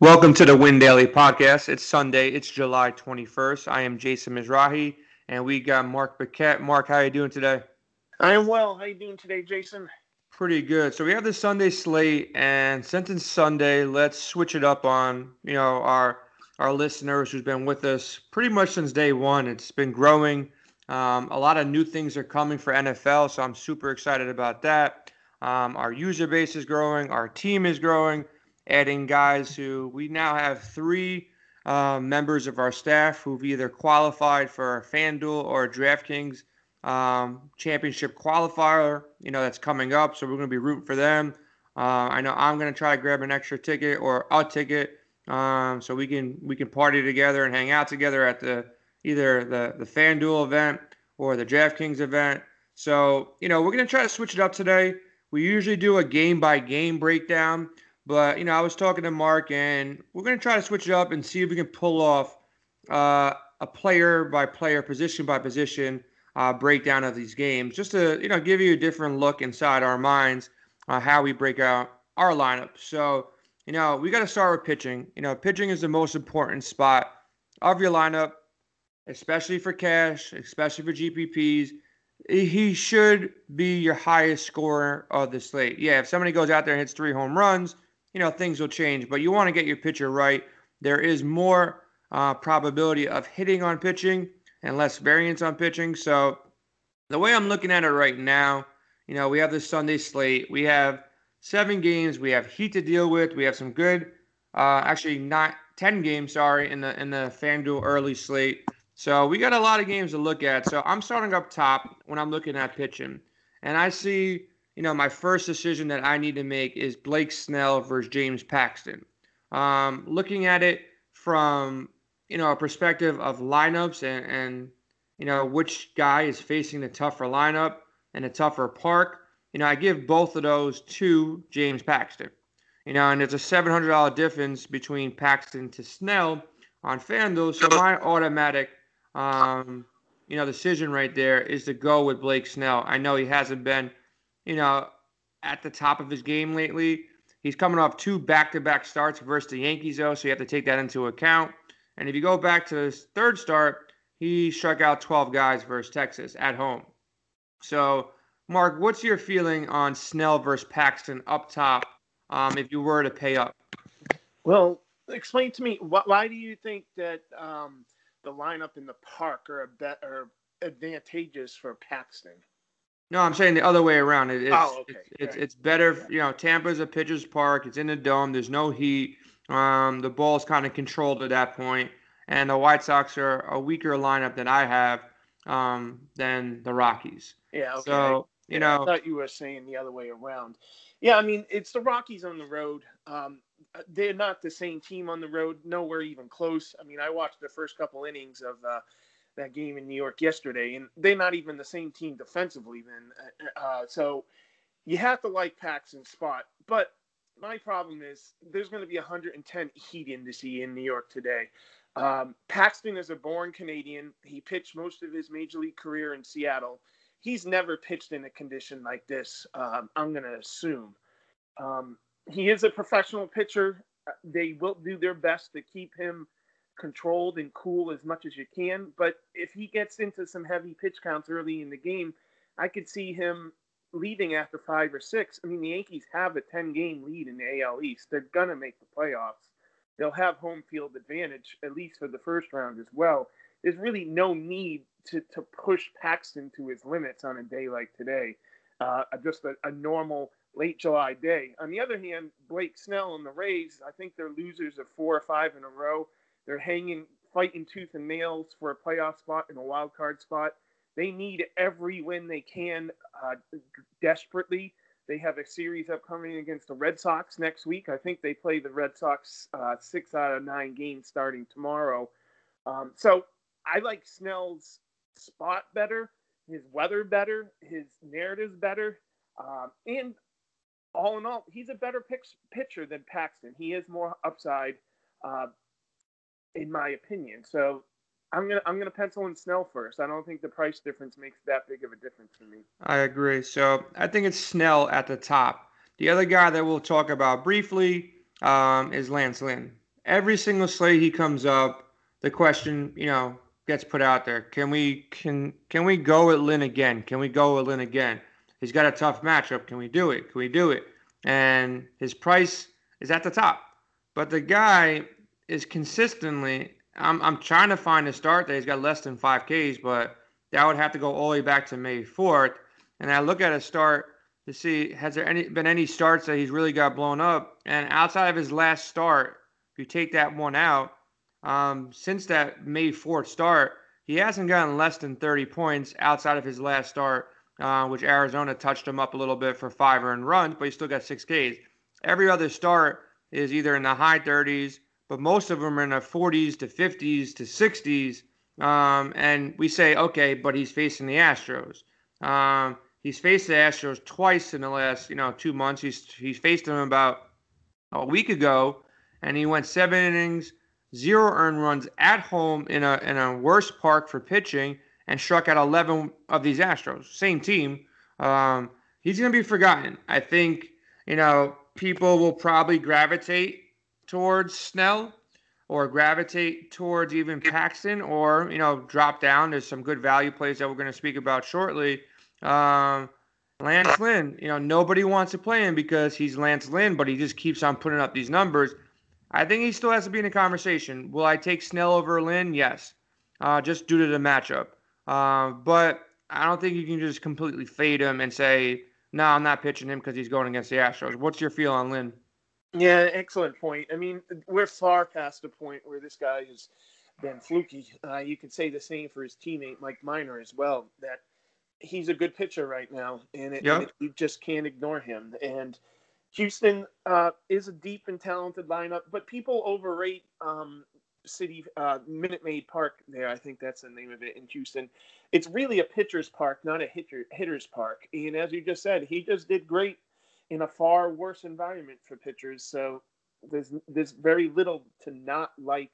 Welcome to the Win Daily podcast. It's Sunday. It's July 21st. I am Jason Mizrahi, and we got Mark Paquette. Mark, how are you doing today? I am well. How are you doing today, Jason? Pretty good. So we have the Sunday slate, and since it's Sunday, let's switch it up on you know our our listeners who's been with us pretty much since day one. It's been growing. Um, a lot of new things are coming for NFL, so I'm super excited about that. Um, our user base is growing. Our team is growing adding guys who we now have three uh, members of our staff who've either qualified for FanDuel or DraftKings um, championship qualifier, you know, that's coming up. So we're going to be rooting for them. Uh, I know I'm going to try to grab an extra ticket or a ticket um, so we can we can party together and hang out together at the either the the FanDuel event or the DraftKings event. So you know we're going to try to switch it up today. We usually do a game by game breakdown. But you know, I was talking to Mark, and we're going to try to switch it up and see if we can pull off uh, a player by player, position by position uh, breakdown of these games, just to you know give you a different look inside our minds uh, how we break out our lineup. So you know, we got to start with pitching. You know, pitching is the most important spot of your lineup, especially for cash, especially for GPPs. He should be your highest scorer of the slate. Yeah, if somebody goes out there and hits three home runs, you know, things will change. But you want to get your pitcher right. There is more uh, probability of hitting on pitching and less variance on pitching. So the way I'm looking at it right now, you know, we have this Sunday slate. We have seven games. We have heat to deal with. We have some good, uh, actually not ten games. Sorry, in the in the FanDuel early slate. So we got a lot of games to look at. So I'm starting up top when I'm looking at pitching, and I see you know, my first decision that I need to make is Blake Snell versus James Paxton. Um, looking at it from, you know, a perspective of lineups and, and, you know, which guy is facing the tougher lineup and a tougher park, you know, I give both of those to James Paxton. You know, and it's a $700 difference between Paxton to Snell on FanDuel. So my automatic, um, you know, decision right there is to go with Blake Snell. I know he hasn't been – you know, at the top of his game lately. He's coming off two back-to-back starts versus the Yankees, though, so you have to take that into account. And if you go back to his third start, he struck out 12 guys versus Texas at home. So, Mark, what's your feeling on Snell versus Paxton up top um, if you were to pay up? Well, explain to me wh- why do you think that um, the lineup in the park are, a bet- are advantageous for Paxton? No, I'm saying the other way around. It, it's, oh, okay. It's, it's, it's better. You know, Tampa's a pitcher's park. It's in the dome. There's no heat. Um, the ball's kind of controlled at that point, and the White Sox are a weaker lineup than I have um, than the Rockies. Yeah. Okay. So you yeah, know, I thought you were saying the other way around. Yeah, I mean, it's the Rockies on the road. Um, they're not the same team on the road. Nowhere even close. I mean, I watched the first couple innings of. Uh, that game in New York yesterday, and they're not even the same team defensively. Then, uh, uh, so you have to like Paxton's spot. But my problem is there's going to be 110 heat industry in New York today. Um, Paxton is a born Canadian. He pitched most of his major league career in Seattle. He's never pitched in a condition like this. Um, I'm going to assume. Um, he is a professional pitcher. They will do their best to keep him controlled and cool as much as you can. But if he gets into some heavy pitch counts early in the game, I could see him leaving after five or six. I mean, the Yankees have a 10 game lead in the AL East. They're going to make the playoffs. They'll have home field advantage, at least for the first round as well. There's really no need to, to push Paxton to his limits on a day like today, uh, just a, a normal late July day. On the other hand, Blake Snell and the Rays, I think they're losers of four or five in a row. They're hanging, fighting tooth and nails for a playoff spot and a wild card spot. They need every win they can uh, desperately. They have a series upcoming against the Red Sox next week. I think they play the Red Sox uh, six out of nine games starting tomorrow. Um, so I like Snell's spot better, his weather better, his narratives better, um, and all in all, he's a better pitch, pitcher than Paxton. He is more upside. Uh, in my opinion. So I'm gonna I'm gonna pencil in Snell first. I don't think the price difference makes that big of a difference for me. I agree. So I think it's Snell at the top. The other guy that we'll talk about briefly um, is Lance Lynn. every single slate he comes up, the question, you know, gets put out there. Can we can can we go with Lynn again? Can we go with Lynn again? He's got a tough matchup. Can we do it? Can we do it? And his price is at the top. But the guy is consistently I'm I'm trying to find a start that he's got less than five Ks, but that would have to go all the way back to May 4th. And I look at a start to see has there any been any starts that he's really got blown up. And outside of his last start, if you take that one out, um, since that May 4th start, he hasn't gotten less than 30 points outside of his last start, uh, which Arizona touched him up a little bit for five earned runs, but he still got six Ks. Every other start is either in the high 30s, but most of them are in the 40s to 50s to 60s. Um, and we say, okay, but he's facing the Astros. Um, he's faced the Astros twice in the last, you know, two months. He's he's faced them about a week ago, and he went seven innings, zero earned runs at home in a in a worse park for pitching, and struck out 11 of these Astros. Same team. Um, he's going to be forgotten. I think you know people will probably gravitate towards Snell or gravitate towards even Paxton or, you know, drop down. There's some good value plays that we're going to speak about shortly. Um, Lance Lynn, you know, nobody wants to play him because he's Lance Lynn, but he just keeps on putting up these numbers. I think he still has to be in a conversation. Will I take Snell over Lynn? Yes, uh, just due to the matchup. Uh, but I don't think you can just completely fade him and say, no, I'm not pitching him because he's going against the Astros. What's your feel on Lynn? Yeah, excellent point. I mean, we're far past the point where this guy has been fluky. Uh, you could say the same for his teammate Mike Minor as well. That he's a good pitcher right now, and, it, yep. and it, you just can't ignore him. And Houston uh, is a deep and talented lineup, but people overrate um, City uh, Minute Maid Park. There, I think that's the name of it in Houston. It's really a pitcher's park, not a hitter, hitter's park. And as you just said, he just did great in a far worse environment for pitchers. So there's there's very little to not like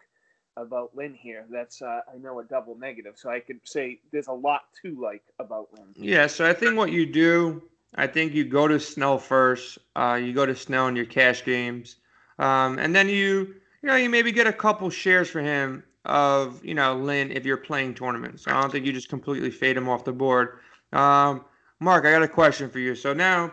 about Lynn here. That's uh, I know a double negative. So I could say there's a lot to like about Lynn. Yeah. So I think what you do, I think you go to Snell first. Uh, you go to Snell in your cash games, um, and then you you know you maybe get a couple shares for him of you know Lynn if you're playing tournaments. So I don't think you just completely fade him off the board. Um, Mark, I got a question for you. So now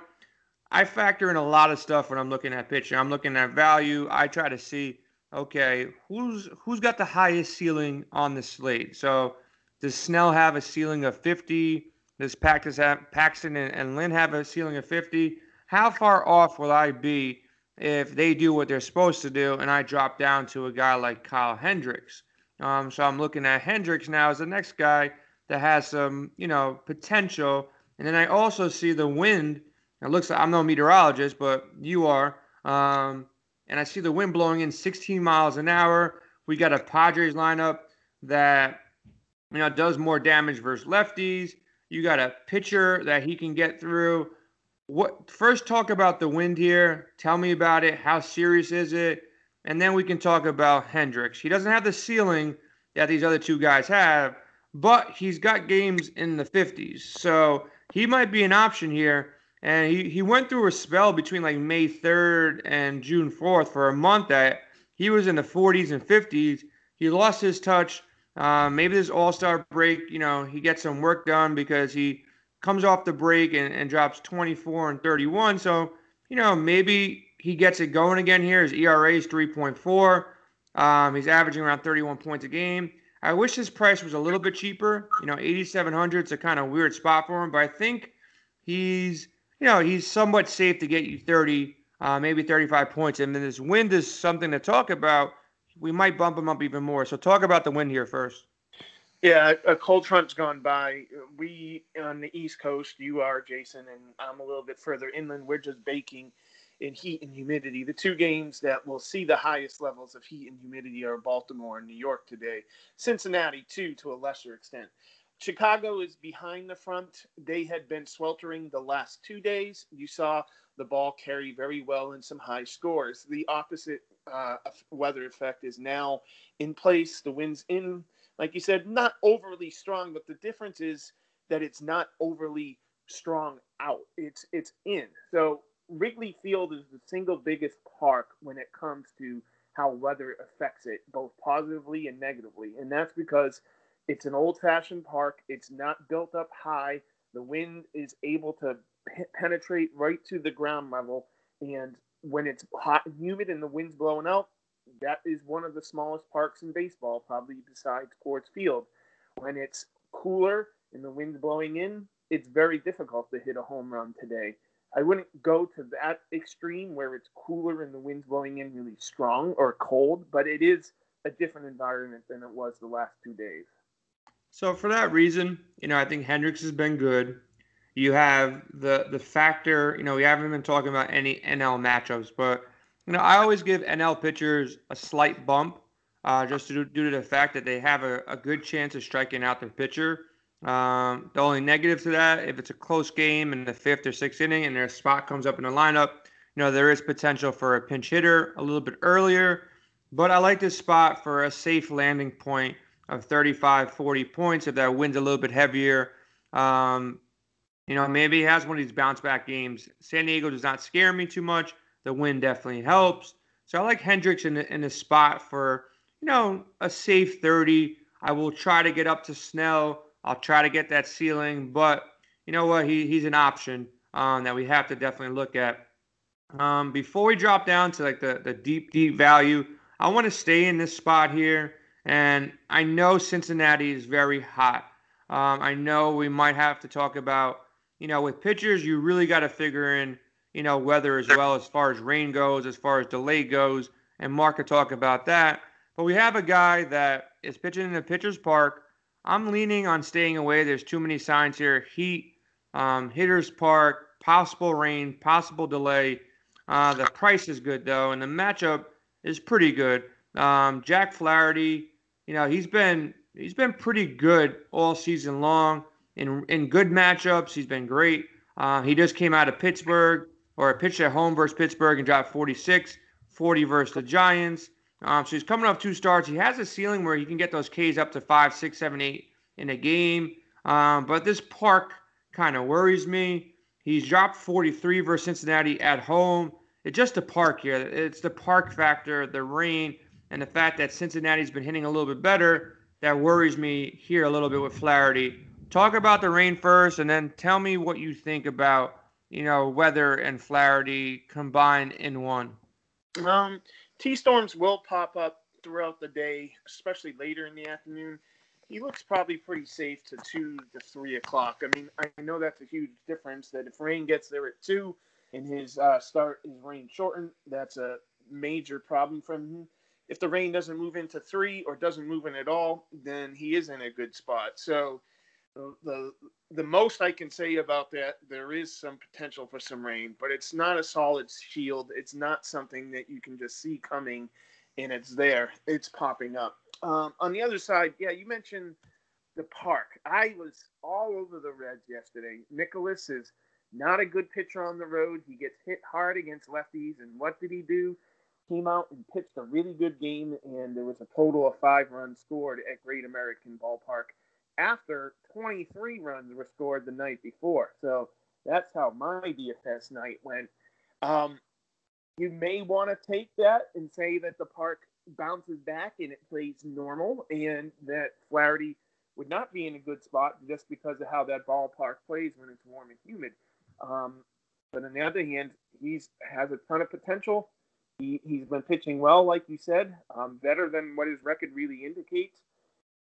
I factor in a lot of stuff when I'm looking at pitching. I'm looking at value. I try to see, okay, who's who's got the highest ceiling on the slate. So does Snell have a ceiling of 50? Does Paxton and, and Lynn have a ceiling of 50? How far off will I be if they do what they're supposed to do and I drop down to a guy like Kyle Hendricks? Um, so I'm looking at Hendricks now as the next guy that has some, you know, potential. And then I also see the wind – it looks like I'm no meteorologist, but you are. Um, and I see the wind blowing in 16 miles an hour. We got a Padres lineup that you know does more damage versus lefties. You got a pitcher that he can get through. What first talk about the wind here? Tell me about it. How serious is it? And then we can talk about Hendricks. He doesn't have the ceiling that these other two guys have, but he's got games in the 50s. So he might be an option here and he, he went through a spell between like May 3rd and June 4th for a month that he was in the 40s and 50s. He lost his touch. Uh, maybe this All Star break, you know, he gets some work done because he comes off the break and, and drops 24 and 31. So, you know, maybe he gets it going again here. His ERA is 3.4. Um, he's averaging around 31 points a game. I wish his price was a little bit cheaper. You know, 8,700 is a kind of weird spot for him, but I think he's you know, he's somewhat safe to get you 30, uh, maybe 35 points. And then this wind is something to talk about. We might bump him up even more. So talk about the wind here first. Yeah, a cold front's gone by. We on the East Coast, you are Jason, and I'm a little bit further inland. We're just baking in heat and humidity. The two games that will see the highest levels of heat and humidity are Baltimore and New York today. Cincinnati, too, to a lesser extent. Chicago is behind the front. They had been sweltering the last two days. You saw the ball carry very well in some high scores. The opposite uh, weather effect is now in place. The wind's in, like you said, not overly strong, but the difference is that it's not overly strong out. It's it's in. So Wrigley Field is the single biggest park when it comes to how weather affects it, both positively and negatively. And that's because it's an old fashioned park, it's not built up high, the wind is able to penetrate right to the ground level. And when it's hot and humid and the wind's blowing out, that is one of the smallest parks in baseball, probably besides Coors Field. When it's cooler and the wind's blowing in, it's very difficult to hit a home run today. I wouldn't go to that extreme where it's cooler and the wind's blowing in really strong or cold, but it is a different environment than it was the last two days. So for that reason, you know, I think Hendricks has been good. You have the the factor, you know, we haven't been talking about any NL matchups, but you know, I always give NL pitchers a slight bump, uh, just due, due to the fact that they have a, a good chance of striking out their pitcher. Um, the only negative to that, if it's a close game in the fifth or sixth inning and their spot comes up in the lineup, you know, there is potential for a pinch hitter a little bit earlier. But I like this spot for a safe landing point of 35, 40 points if that wind's a little bit heavier. Um, you know, maybe he has one of these bounce back games. San Diego does not scare me too much. The wind definitely helps. So I like Hendricks in, in a spot for, you know, a safe 30. I will try to get up to Snell. I'll try to get that ceiling, but you know what? He, he's an option um, that we have to definitely look at. Um, before we drop down to like the, the deep, deep value, I want to stay in this spot here. And I know Cincinnati is very hot. Um, I know we might have to talk about, you know, with pitchers, you really got to figure in you know, weather as well as far as rain goes, as far as delay goes, and Mark could talk about that. But we have a guy that is pitching in the pitcher's park. I'm leaning on staying away. There's too many signs here. Heat, um, hitter's park, possible rain, possible delay. Uh, the price is good though, and the matchup is pretty good. Um, Jack Flaherty, you know, he's been he's been pretty good all season long in in good matchups. He's been great. Uh, he just came out of Pittsburgh or pitched at home versus Pittsburgh and dropped 46, 40 versus the Giants. Um, so he's coming off two starts. He has a ceiling where he can get those Ks up to five, six, seven, eight in a game. Um, but this park kind of worries me. He's dropped 43 versus Cincinnati at home. It's just the park here. It's the park factor, the rain, and the fact that Cincinnati's been hitting a little bit better. That worries me here a little bit with Flaherty. Talk about the rain first, and then tell me what you think about you know, weather and Flaherty combined in one? Um, T storms will pop up throughout the day, especially later in the afternoon. He looks probably pretty safe to two to three o'clock. I mean, I know that's a huge difference. That if rain gets there at two and his uh, start is rain shortened, that's a major problem for him. If the rain doesn't move into three or doesn't move in at all, then he is in a good spot. So the, the most I can say about that, there is some potential for some rain, but it's not a solid shield. It's not something that you can just see coming, and it's there. It's popping up. Um, on the other side, yeah, you mentioned the park. I was all over the Reds yesterday. Nicholas is not a good pitcher on the road. He gets hit hard against lefties, and what did he do? Came out and pitched a really good game, and there was a total of five runs scored at Great American Ballpark after 23 runs were scored the night before. So that's how my DFS night went. Um, you may want to take that and say that the park bounces back and it plays normal, and that Flaherty would not be in a good spot just because of how that ballpark plays when it's warm and humid. Um, but on the other hand, he's has a ton of potential. He, he's been pitching well, like you said, um, better than what his record really indicates.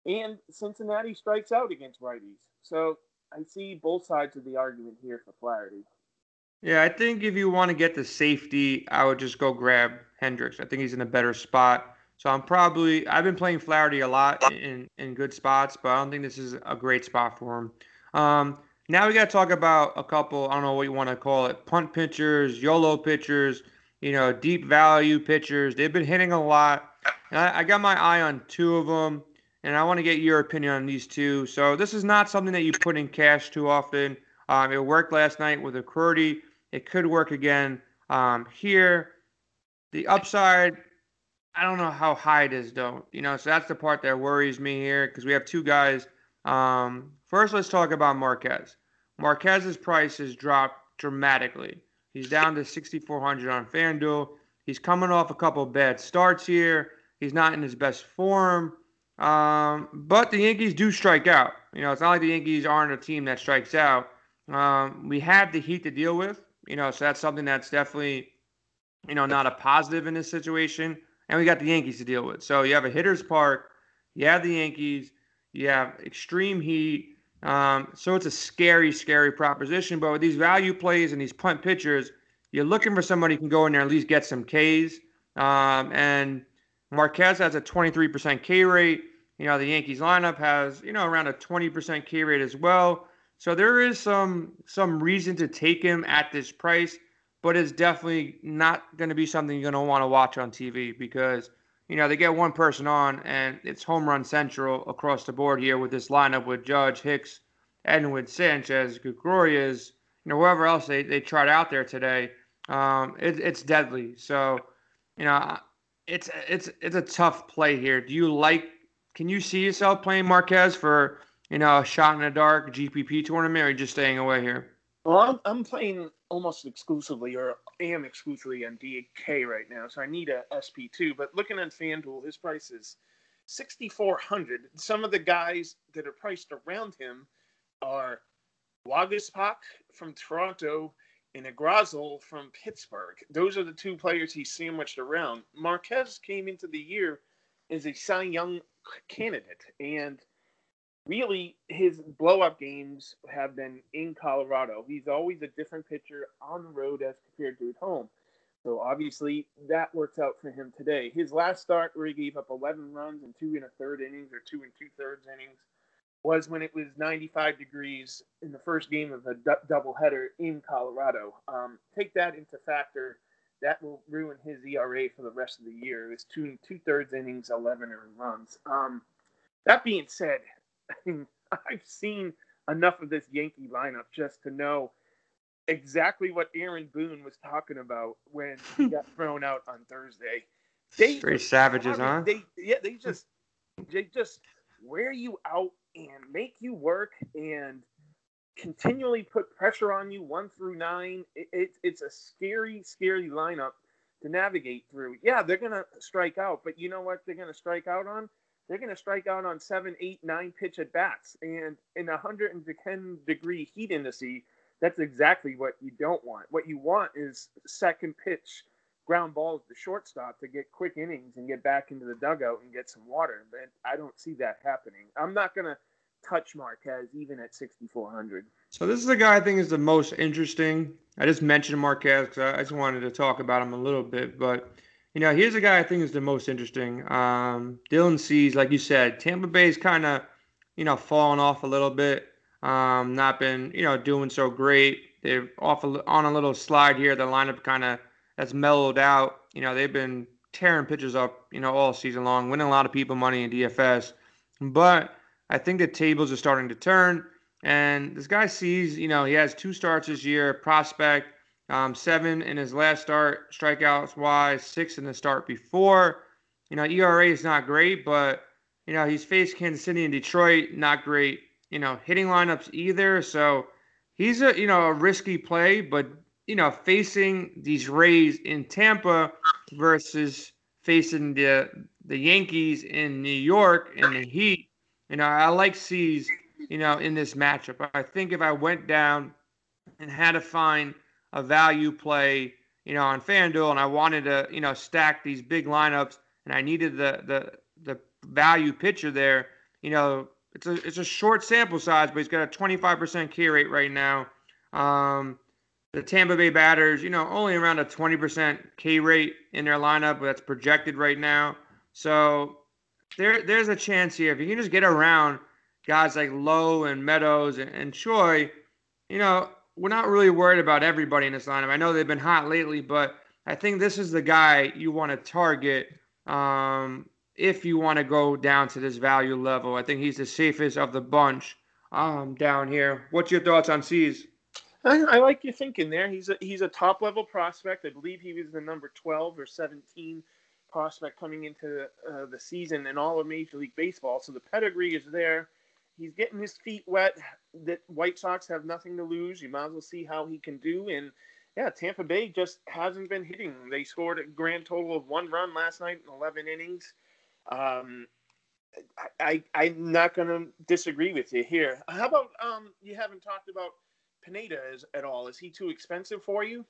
And Cincinnati strikes out against righties. So I see both sides of the argument here for Flaherty. Yeah, I think if you want to get the safety, I would just go grab Hendricks. I think he's in a better spot. So I'm probably I've been playing Flaherty a lot in in good spots, but I don't think this is a great spot for him. Um, now we got to talk about a couple. I don't know what you want to call it: punt pitchers, YOLO pitchers, you know, deep value pitchers. They've been hitting a lot. I, I got my eye on two of them and I want to get your opinion on these two. So this is not something that you put in cash too often. Um, it worked last night with Acurity. It could work again um, here. The upside, I don't know how high it is though. You know, so that's the part that worries me here because we have two guys. Um, first, let's talk about Marquez. Marquez's price has dropped dramatically. He's down to 6,400 on FanDuel. He's coming off a couple bad starts here. He's not in his best form. Um, but the Yankees do strike out. You know, it's not like the Yankees aren't a team that strikes out. Um, we have the Heat to deal with. You know, so that's something that's definitely, you know, not a positive in this situation. And we got the Yankees to deal with. So you have a hitter's park. You have the Yankees. You have extreme heat. Um, so it's a scary, scary proposition. But with these value plays and these punt pitchers, you're looking for somebody who can go in there and at least get some Ks. Um, and Marquez has a 23% K rate. You know, the Yankees lineup has, you know, around a 20% K rate as well. So there is some some reason to take him at this price, but it's definitely not going to be something you're going to want to watch on TV because you know they get one person on and it's home run central across the board here with this lineup with Judge Hicks, Edwin Sanchez, Gregorius, you know whoever else they, they tried out there today. Um, it, it's deadly. So you know it's it's it's a tough play here. Do you like? Can you see yourself playing Marquez for you know, a shot in the dark GPP tournament, or just staying away here? Well, I'm, I'm playing almost exclusively, or am exclusively on DK right now, so I need a SP2. But looking at FanDuel, his price is 6,400. Some of the guys that are priced around him are Waguespack from Toronto and Agrazal from Pittsburgh. Those are the two players he's sandwiched around. Marquez came into the year as a Cy Young candidate, and – really his blow up games have been in Colorado. He's always a different pitcher on the road as compared to at home. So obviously that works out for him today. His last start where he gave up 11 runs in two and a third innings or two and two thirds innings was when it was 95 degrees in the first game of a du- doubleheader in Colorado. Um, take that into factor. That will ruin his ERA for the rest of the year. It was two and two thirds innings, 11 runs. Um, that being said, I mean, I've seen enough of this Yankee lineup just to know exactly what Aaron Boone was talking about when he got thrown out on Thursday. They Straight savages, huh? They yeah, they just they just wear you out and make you work and continually put pressure on you one through nine. It, it, it's a scary, scary lineup to navigate through. Yeah, they're gonna strike out, but you know what they're gonna strike out on? They're going to strike out on seven, eight, nine pitch at bats. And in 110 degree heat indice, that's exactly what you don't want. What you want is second pitch ground balls to shortstop to get quick innings and get back into the dugout and get some water. But I don't see that happening. I'm not going to touch Marquez even at 6,400. So this is the guy I think is the most interesting. I just mentioned Marquez because I just wanted to talk about him a little bit, but you know, here's a guy I think is the most interesting. Um, Dylan Cease, like you said, Tampa Bay's kind of, you know, fallen off a little bit. Um, not been, you know, doing so great. They're off a, on a little slide here. The lineup kind of has mellowed out. You know, they've been tearing pitchers up, you know, all season long, winning a lot of people money in DFS. But I think the tables are starting to turn. And this guy Cease, you know, he has two starts this year, prospect. Um, seven in his last start, strikeouts wise, six in the start before. You know, ERA is not great, but you know he's faced Kansas City and Detroit, not great. You know, hitting lineups either. So he's a you know a risky play, but you know facing these Rays in Tampa versus facing the the Yankees in New York in the Heat. You know, I like Cease. You know, in this matchup, I think if I went down and had to find a value play, you know, on FanDuel, and I wanted to, you know, stack these big lineups, and I needed the the the value pitcher there. You know, it's a it's a short sample size, but he's got a 25% K rate right now. Um, the Tampa Bay batters, you know, only around a 20% K rate in their lineup, but that's projected right now. So there there's a chance here if you can just get around guys like Lowe and Meadows and, and Choi, you know, we're not really worried about everybody in this lineup. I know they've been hot lately, but I think this is the guy you want to target um, if you want to go down to this value level. I think he's the safest of the bunch um, down here. What's your thoughts on? I, I, like your thinking there. He's a he's a top level prospect. I believe he was the number twelve or seventeen prospect coming into uh, the season in all of Major League Baseball. So the pedigree is there he's getting his feet wet. That White Sox have nothing to lose. You might as well see how he can do. And yeah, Tampa Bay just hasn't been hitting. They scored a grand total of one run last night in 11 innings. Um, I, I am not going to disagree with you here. How about um you haven't talked about Pineda at all? Is he too expensive for you?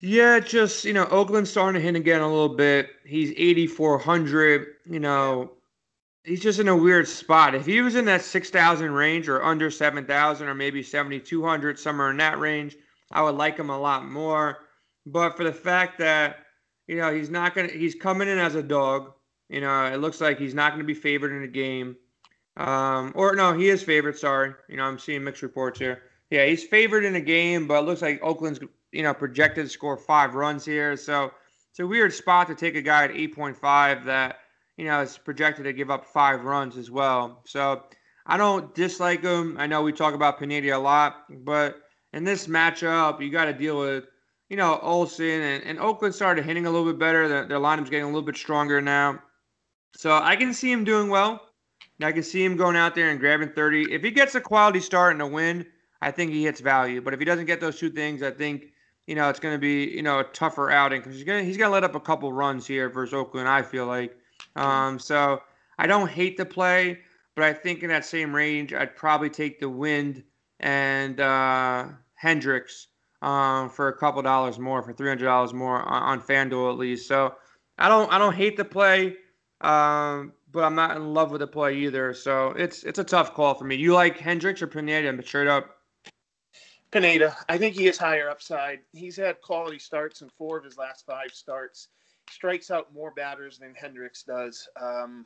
Yeah, just you know, Oakland's starting to hit again a little bit. He's 8400. You know, he's just in a weird spot. If he was in that 6,000 range or under 7,000 or maybe 7,200 somewhere in that range, I would like him a lot more. But for the fact that you know he's not gonna, he's coming in as a dog. You know, it looks like he's not going to be favored in a game. Um, or no, he is favored. Sorry, you know, I'm seeing mixed reports here. Yeah, he's favored in a game, but it looks like Oakland's you know projected to score five runs here. So it's a weird spot to take a guy at 8.5 that you know is projected to give up five runs as well. So I don't dislike him. I know we talk about Pineda a lot, but in this matchup, you got to deal with you know Olson and, and Oakland started hitting a little bit better. Their, their lineup's getting a little bit stronger now. So I can see him doing well. I can see him going out there and grabbing 30. If he gets a quality start and a win, I think he hits value. But if he doesn't get those two things, I think you know it's going to be you know a tougher outing because he's going he's going to let up a couple runs here versus Oakland. I feel like. Um, so I don't hate the play, but I think in that same range, I'd probably take the Wind and uh, Hendricks um, for a couple dollars more, for three hundred dollars more on, on FanDuel at least. So I don't I don't hate the play. Um, but I'm not in love with the play either. So it's it's a tough call for me. You like Hendricks or Pineda? But straight up. Pineda. I think he is higher upside. He's had quality starts in four of his last five starts. Strikes out more batters than Hendricks does. Um,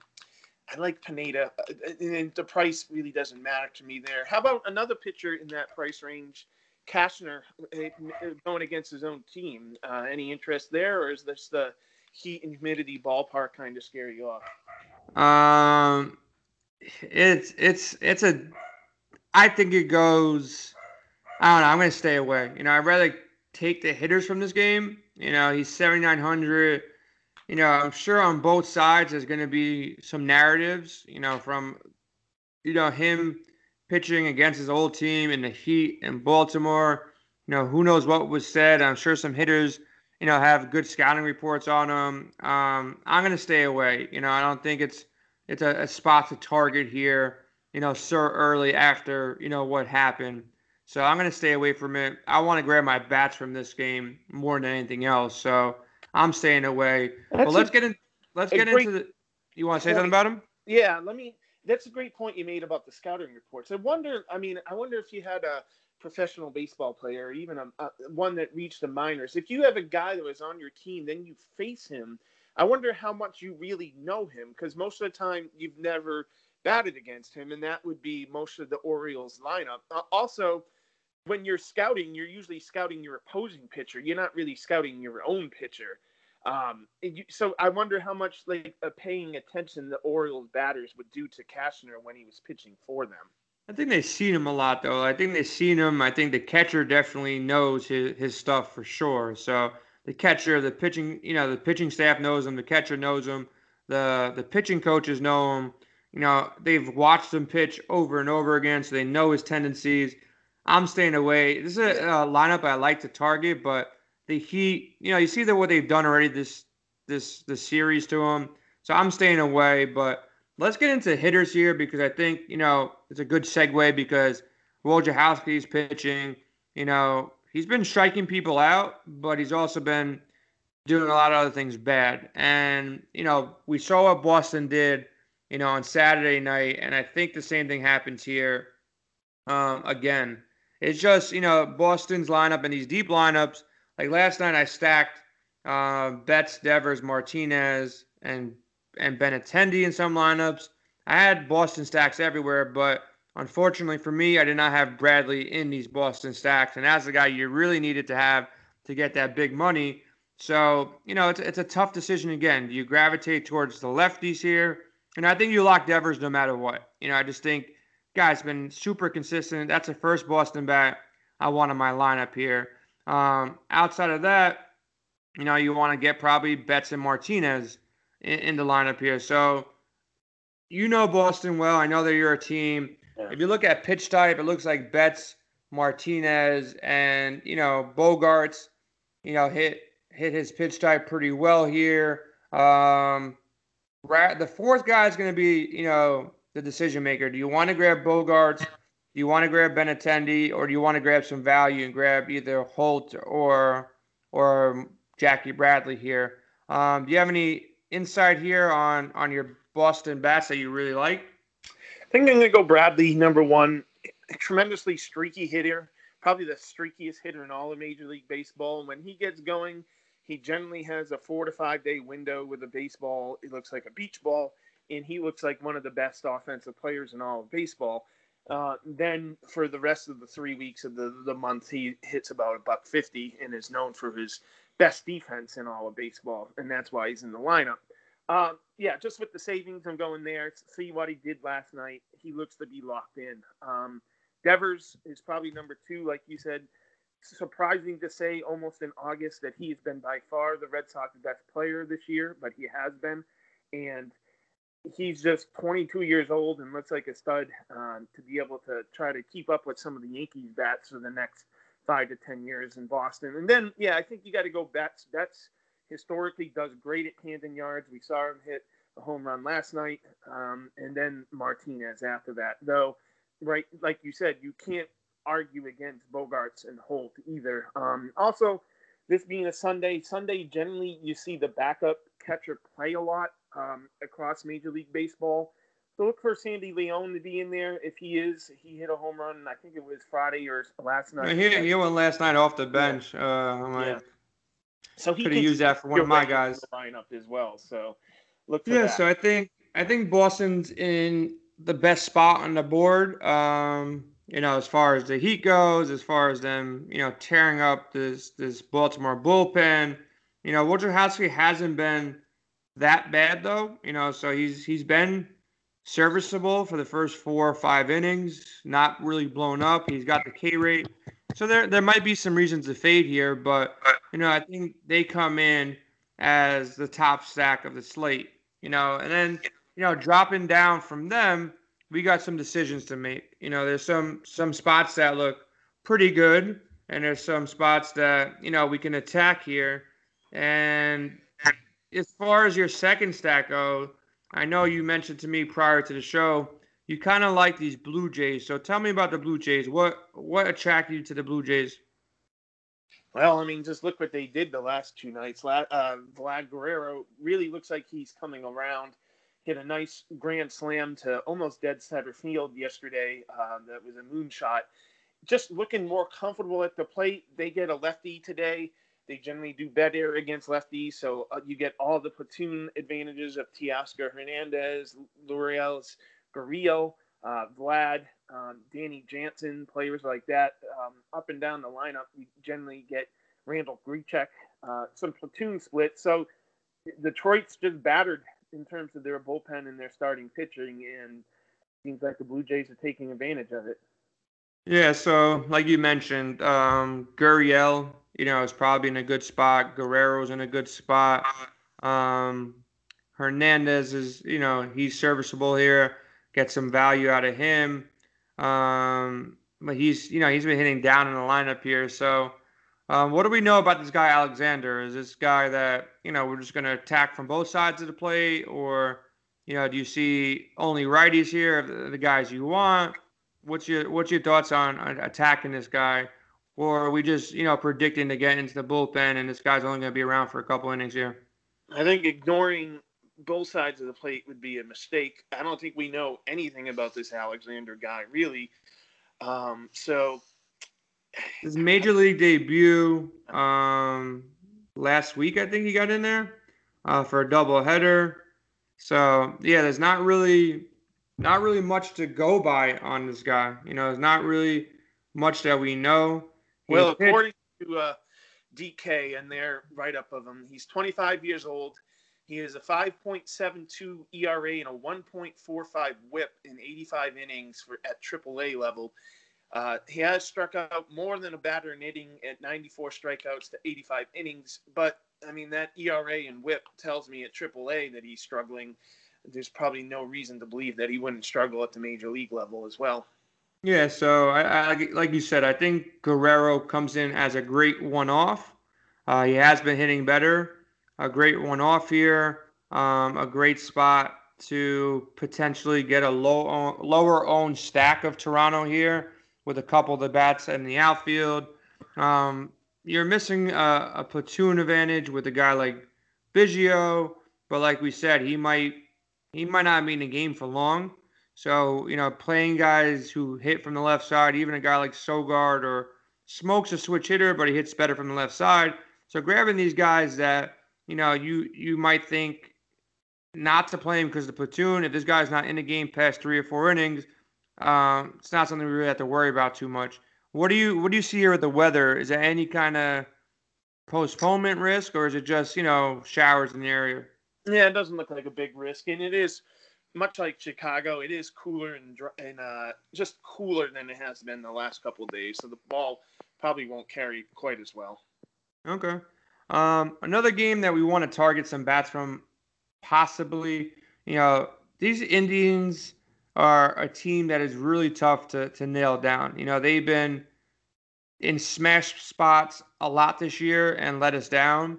I like Pineda, uh, and the price really doesn't matter to me there. How about another pitcher in that price range? Cashner uh, going against his own team. Uh, any interest there, or is this the heat and humidity ballpark kind of scare you off? Um, it's it's it's a. I think it goes. I don't know. I'm gonna stay away. You know, I'd rather take the hitters from this game. You know, he's 7,900. You know, I'm sure on both sides there's going to be some narratives. You know, from you know him pitching against his old team in the Heat in Baltimore. You know, who knows what was said. I'm sure some hitters you know, have good scouting reports on him. Um, I'm going to stay away. You know, I don't think it's it's a, a, spot to target here. You know, so early after you know what happened. So I'm going to stay away from it. I want to grab my bats from this game more than anything else. So I'm staying away. That's but let's a, get in. Let's get great, into the. You want to say point. something about him? Yeah, let me. That's a great point you made about the scouting reports. I wonder. I mean, I wonder if you had a professional baseball player, or even a, a, one that reached the minors, if you have a guy that was on your team, then you face him. I wonder how much you really know him because most of the time you've never batted against him, and that would be most of the Orioles lineup. Uh, also, when you're scouting, you're usually scouting your opposing pitcher. You're not really scouting your own pitcher. Um, you, so I wonder how much like uh, paying attention the Orioles batters would do to Cashner when he was pitching for them. I think they've seen him a lot, though. I think they've seen him. I think the catcher definitely knows his, his stuff for sure. So the catcher, the pitching, you know, the pitching staff knows him. The catcher knows him. The the pitching coaches know him. You know, they've watched him pitch over and over again, so they know his tendencies. I'm staying away. This is a, a lineup I like to target, but the Heat, you know, you see that what they've done already this this this series to them. So I'm staying away, but let's get into hitters here because I think, you know, it's a good segue because Wojciechowski's pitching. You know, he's been striking people out, but he's also been doing a lot of other things bad. And, you know, we saw what Boston did, you know, on Saturday night, and I think the same thing happens here um, again. It's just, you know, Boston's lineup and these deep lineups. Like last night, I stacked uh, Betts, Devers, Martinez, and and Benintendi in some lineups. I had Boston stacks everywhere, but unfortunately for me, I did not have Bradley in these Boston stacks. And as the guy you really needed to have to get that big money. So, you know, it's, it's a tough decision again. Do you gravitate towards the lefties here? And I think you lock Devers no matter what. You know, I just think, guy's been super consistent. That's the first Boston bat I want in my lineup here. Um, outside of that, you know, you want to get probably Betts and Martinez in, in the lineup here. So you know Boston well. I know that you're a team. Yeah. If you look at pitch type, it looks like Betts Martinez, and you know Bogaerts. you know hit hit his pitch type pretty well here. Um, the fourth guy is going to be you know the decision maker. Do you want to grab Bogaerts? Do you want to grab Benintendi, or do you want to grab some value and grab either Holt or or Jackie Bradley here? Um, do you have any insight here on on your Boston bats that you really like? I think I'm going to go Bradley number one. Tremendously streaky hitter, probably the streakiest hitter in all of Major League Baseball. When he gets going, he generally has a four to five day window with a baseball. It looks like a beach ball, and he looks like one of the best offensive players in all of baseball. Uh, then for the rest of the three weeks of the, the month, he hits about a buck fifty and is known for his best defense in all of baseball, and that's why he's in the lineup. Uh, yeah, just with the savings, I'm going there. See what he did last night. He looks to be locked in. Um, Devers is probably number two, like you said. Surprising to say, almost in August, that he's been by far the Red Sox best player this year, but he has been, and he's just 22 years old and looks like a stud um, to be able to try to keep up with some of the Yankees bats for the next five to ten years in Boston. And then, yeah, I think you got to go Betts. Betts historically does great at Camden Yards. We saw him hit a home run last night, um, and then Martinez after that. Though, right, like you said, you can't argue against Bogaerts and Holt either. Um, also, this being a Sunday, Sunday generally you see the backup catcher play a lot um, across Major League Baseball. So look for Sandy Leon to be in there. If he is, he hit a home run. I think it was Friday or last night. He, he went last night off the bench. Yeah. Uh, yeah. So he could have used that for one of my guys. Lineup as well. So look. yeah. That. So I think I think Boston's in the best spot on the board. Um, you know, as far as the Heat goes, as far as them, you know, tearing up this this Baltimore bullpen. You know, Wojciechowski hasn't been that bad though. You know, so he's he's been serviceable for the first four or five innings, not really blown up. He's got the K rate. So there there might be some reasons to fade here, but you know, I think they come in as the top stack of the slate, you know, and then, you know, dropping down from them, we got some decisions to make. You know, there's some some spots that look pretty good, and there's some spots that, you know, we can attack here. And as far as your second stack goes, I know you mentioned to me prior to the show you kind of like these Blue Jays. So tell me about the Blue Jays. What what attracted you to the Blue Jays? Well, I mean, just look what they did the last two nights. Uh, Vlad Guerrero really looks like he's coming around. Hit a nice grand slam to almost dead center field yesterday. Uh, that was a moonshot. Just looking more comfortable at the plate. They get a lefty today. They generally do better against lefties, so uh, you get all the platoon advantages of Teoscar Hernandez, Lourdes Gurriel, uh, Vlad, um, Danny Jansen, players like that. Um, up and down the lineup, you generally get Randall Grichuk, uh, some platoon splits. So Detroit's just battered in terms of their bullpen and their starting pitching, and seems like the Blue Jays are taking advantage of it. Yeah, so like you mentioned, um, Gurriel, you know, is probably in a good spot. Guerrero's in a good spot. Um, Hernandez is, you know, he's serviceable here. Get some value out of him. Um, but he's, you know, he's been hitting down in the lineup here. So, um, what do we know about this guy Alexander? Is this guy that you know we're just going to attack from both sides of the plate, or you know, do you see only righties here, the, guys you want? What's your what's your thoughts on attacking this guy? Or are we just you know predicting to get into the bullpen and this guy's only going to be around for a couple innings here? I think ignoring both sides of the plate would be a mistake. I don't think we know anything about this Alexander guy really. Um, so his major league debut um, last week, I think he got in there uh, for a doubleheader. So yeah, there's not really not really much to go by on this guy. You know, there's not really much that we know. Well, according to uh, DK and their write up of him, he's 25 years old. He has a 5.72 ERA and a 1.45 WHIP in 85 innings for at AAA level. Uh, he has struck out more than a batter in hitting at 94 strikeouts to 85 innings, but I mean that ERA and WHIP tells me at AAA that he's struggling. There's probably no reason to believe that he wouldn't struggle at the major league level as well. Yeah, so I, I, like you said, I think Guerrero comes in as a great one-off. Uh, he has been hitting better. A great one-off here. Um, a great spot to potentially get a low lower owned stack of Toronto here with a couple of the bats in the outfield. Um, you're missing a, a, platoon advantage with a guy like Biggio, but like we said, he might he might not be in the game for long. So you know, playing guys who hit from the left side, even a guy like Sogard or Smoak's a switch hitter, but he hits better from the left side. So grabbing these guys that you know you you might think not to play him because the platoon. If this guy's not in the game past three or four innings, um, it's not something we really have to worry about too much. What do you what do you see here with the weather? Is there any kind of postponement risk, or is it just you know showers in the area? Yeah, it doesn't look like a big risk, and it is much like Chicago. It is cooler and and uh, just cooler than it has been the last couple days, so the ball probably won't carry quite as well. Okay. Um, another game that we want to target some bats from possibly. You know, these Indians are a team that is really tough to, to nail down. You know, they've been in smash spots a lot this year and let us down.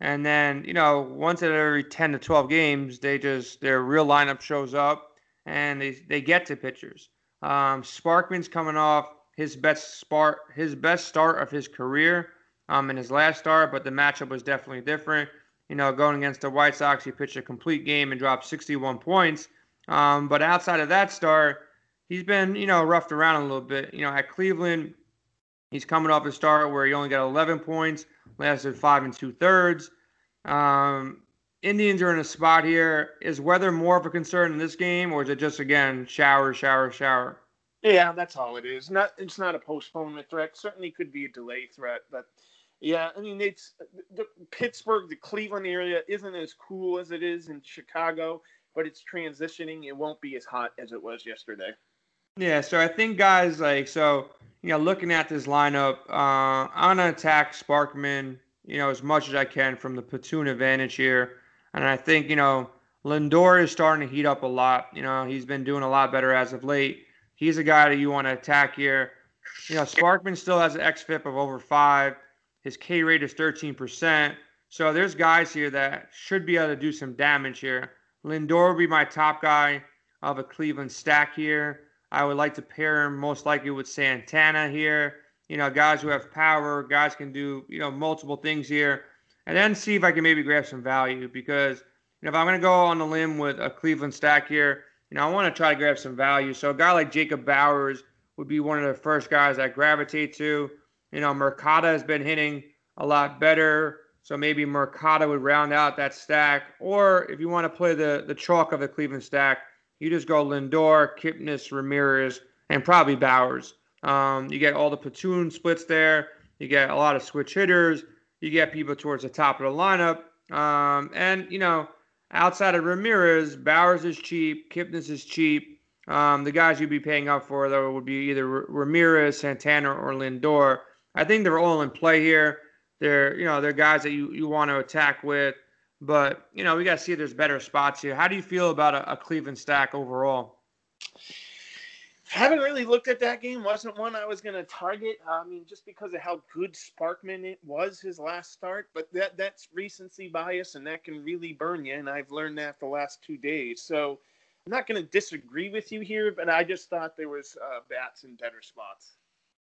And then, you know, once at every 10 to 12 games, they just, their real lineup shows up and they, they get to pitchers. Um, Sparkman's coming off his best start, his best start of his career um, in his last start, but the matchup was definitely different you know, going against the White Sox, he pitched a complete game and dropped 61 points. Um, but outside of that start, he's been, you know, roughed around a little bit. You know, at Cleveland, he's coming off a start where he only got 11 points, lasted five and two thirds. Um, Indians are in a spot here. Is weather more of a concern in this game, or is it just again shower, shower, shower? Yeah, that's all it is. Not it's not a postponement threat. Certainly could be a delay threat, but yeah, I mean it's the Pittsburgh, the Cleveland area isn't as cool as it is in Chicago, but it's transitioning. It won't be as hot as it was yesterday. Yeah, so I think guys like so you know looking at this lineup, uh, I'm gonna attack Sparkman you know as much as I can from the platoon advantage here, and I think you know Lindor is starting to heat up a lot. You know he's been doing a lot better as of late. He's a guy that you want to attack here. You know Sparkman still has an xFIP of over five. His K rate is 13%. So there's guys here that should be able to do some damage here. Lindor will be my top guy of a Cleveland stack here. I would like to pair him most likely with Santana here. You know, guys who have power, guys can do, you know, multiple things here. And then see if I can maybe grab some value because, you know, if I'm going to go on the limb with a Cleveland stack here, you know, I want to try to grab some value. So a guy like Jacob Bauers would be one of the first guys I gravitate to. You know, Mercado has been hitting a lot better. So maybe Mercado would round out that stack. Or if you want to play the, the chalk of the Cleveland stack, you just go Lindor, Kipnis, Ramirez, and probably Bauers. Um, you get all the platoon splits there. You get a lot of switch hitters. You get people towards the top of the lineup. Um, and, you know, outside of Ramirez, Bauers is cheap. Kipnis is cheap. Um, the guys you'd be paying up for, though, would be either Ramirez, Santana, or Lindor. I think they're all in play here. They're you know they're guys that you, you want to attack with, but you know we got to see if there's better spots here. How do you feel about a, a Cleveland stack overall? Haven't really looked at that game. Wasn't one I was going to target. I mean, just because of how good Sparkman it was his last start. But that that's recency bias, and that can really burn you. And I've learned that the last two days. So I'm not going to disagree with you here, but I just thought there was uh, bats in better spots.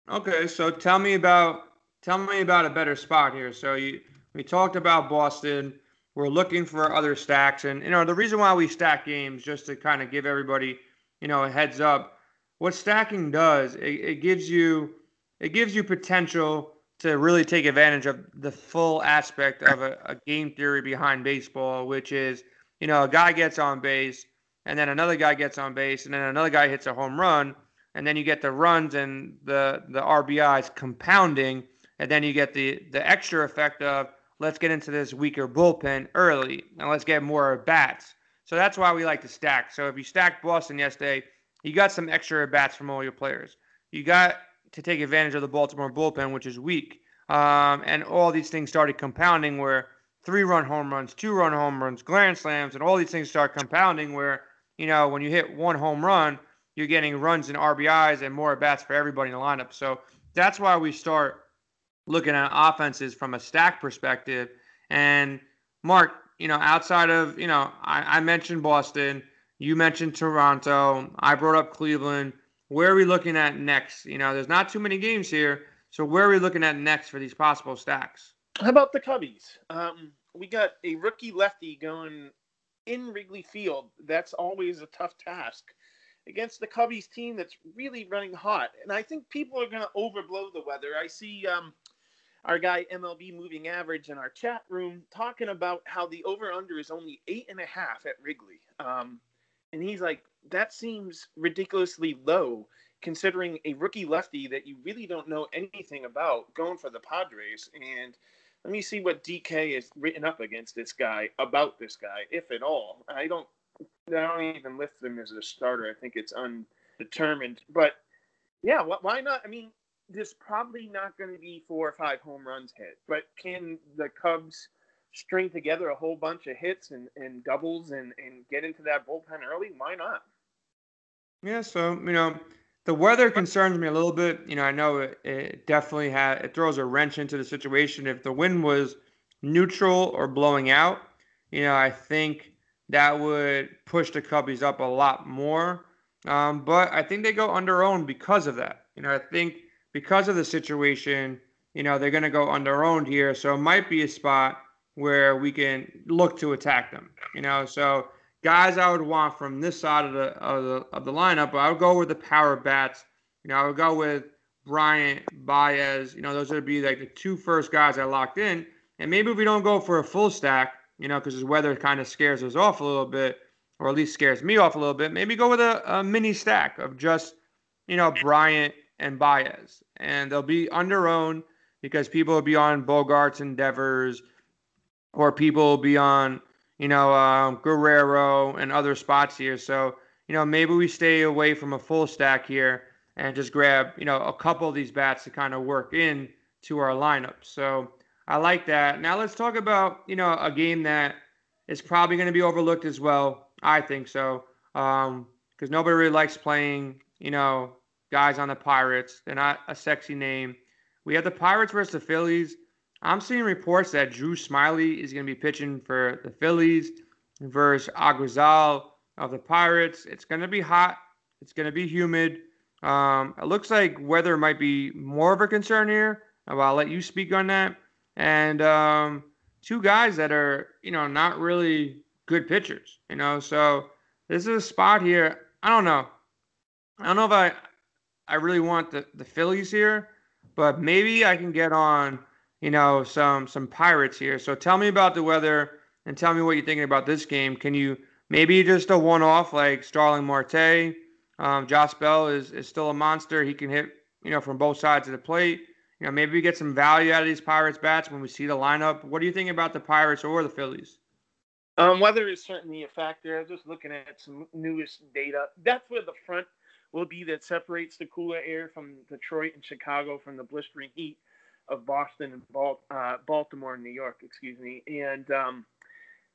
Okay, so tell me about tell me about a better spot here. So you we talked about Boston. We're looking for other stacks, and you know the reason why we stack games just to kind of give everybody you know a heads up. What stacking does, it, it gives you it gives you potential to really take advantage of the full aspect of a, a game theory behind baseball, which is you know a guy gets on base, and then another guy gets on base, and then another guy hits a home run and then you get the runs and the the RBIs compounding, and then you get the the extra effect of let's get into this weaker bullpen early and let's get more bats. So that's why we like to stack. So if you stacked Boston yesterday, you got some extra bats from all your players. You got to take advantage of the Baltimore bullpen, which is weak. Um, and all these things started compounding where three run home runs, two run home runs, grand slams, and all these things start compounding where, you know, when you hit one home run, you're getting runs and RBIs and more bats for everybody in the lineup. So that's why we start looking at offenses from a stack perspective. And Mark, you know, outside of, you know, I, I mentioned Boston, you mentioned Toronto, I brought up Cleveland. Where are we looking at next? You know, there's not too many games here. So where are we looking at next for these possible stacks? How about the Cubbies? Um, we got a rookie lefty going in Wrigley Field. That's always a tough task against the Cubbies team that's really running hot. And I think people are going to overblow the weather. I see um, our guy MLB Moving Average in our chat room talking about how the over under is only eight and a half at Wrigley. Um, and he's like, that seems ridiculously low considering a rookie lefty that you really don't know anything about going for the Padres. And let me see what DK is written up against this guy about this guy, if at all. I don't, I don't even list him as a starter. I think it's undetermined. But yeah, why not? I mean, there's probably not going to be four or five home runs hit, but can the Cubs string together a whole bunch of hits and, and doubles and, and get into that bullpen early? Why not? Yeah, so you know, the weather concerns me a little bit. You know, I know it, it definitely had it throws a wrench into the situation. If the wind was neutral or blowing out, you know, I think that would push the Cubbies up a lot more. Um, but I think they go under owned because of that. You know, I think because of the situation, you know, they're going to go under owned here. So it might be a spot where we can look to attack them. You know, so guys I would want from this side of the of the of the lineup, I would go with the power bats. You know, I would go with Bryant, Baez. You know, those would be like the two first guys I locked in. And maybe if we don't go for a full stack, you know, because the weather kind of scares us off a little bit, or at least scares me off a little bit. Maybe go with a, a mini stack of just, you know, Bryant and Baez, and they'll be under owned because people will be on Bogaerts and Devers, or people will be on you know, um, Guerrero and other spots here. So, you know, maybe we stay away from a full stack here and just grab, you know, a couple of these bats to kind of work in to our lineup. So I like that. Now let's talk about, you know, a game that is probably going to be overlooked as well. I think so. Um, because nobody really likes playing, you know, guys on the Pirates. They're not a sexy name. We have the Pirates versus the Phillies. I'm seeing reports that Drew Smyly is going to be pitching for the Phillies versus Agrazal of the Pirates. It's going to be hot. It's going to be humid. Um, it looks like weather might be more of a concern here. I'll let you speak on that. And um, two guys that are, you know, not really good pitchers, you know. So this is a spot here. I don't know. I don't know if I I really want the, the Phillies here, but maybe I can get on – you know, some some Pirates here. So tell me about the weather and tell me what you're thinking about this game. Can you maybe just a one-off like Starling Marte? Um, Josh Bell is is still a monster. He can hit you know from both sides of the plate. You know, maybe we get some value out of these Pirates bats when we see the lineup. What do you think about the Pirates or the Phillies? Um, weather is certainly a factor. I'm just looking at some newest data. That's where the front will be that separates the cooler air from Detroit and Chicago from the blistering heat of Boston and Bal- uh, Baltimore and New York, excuse me. And um,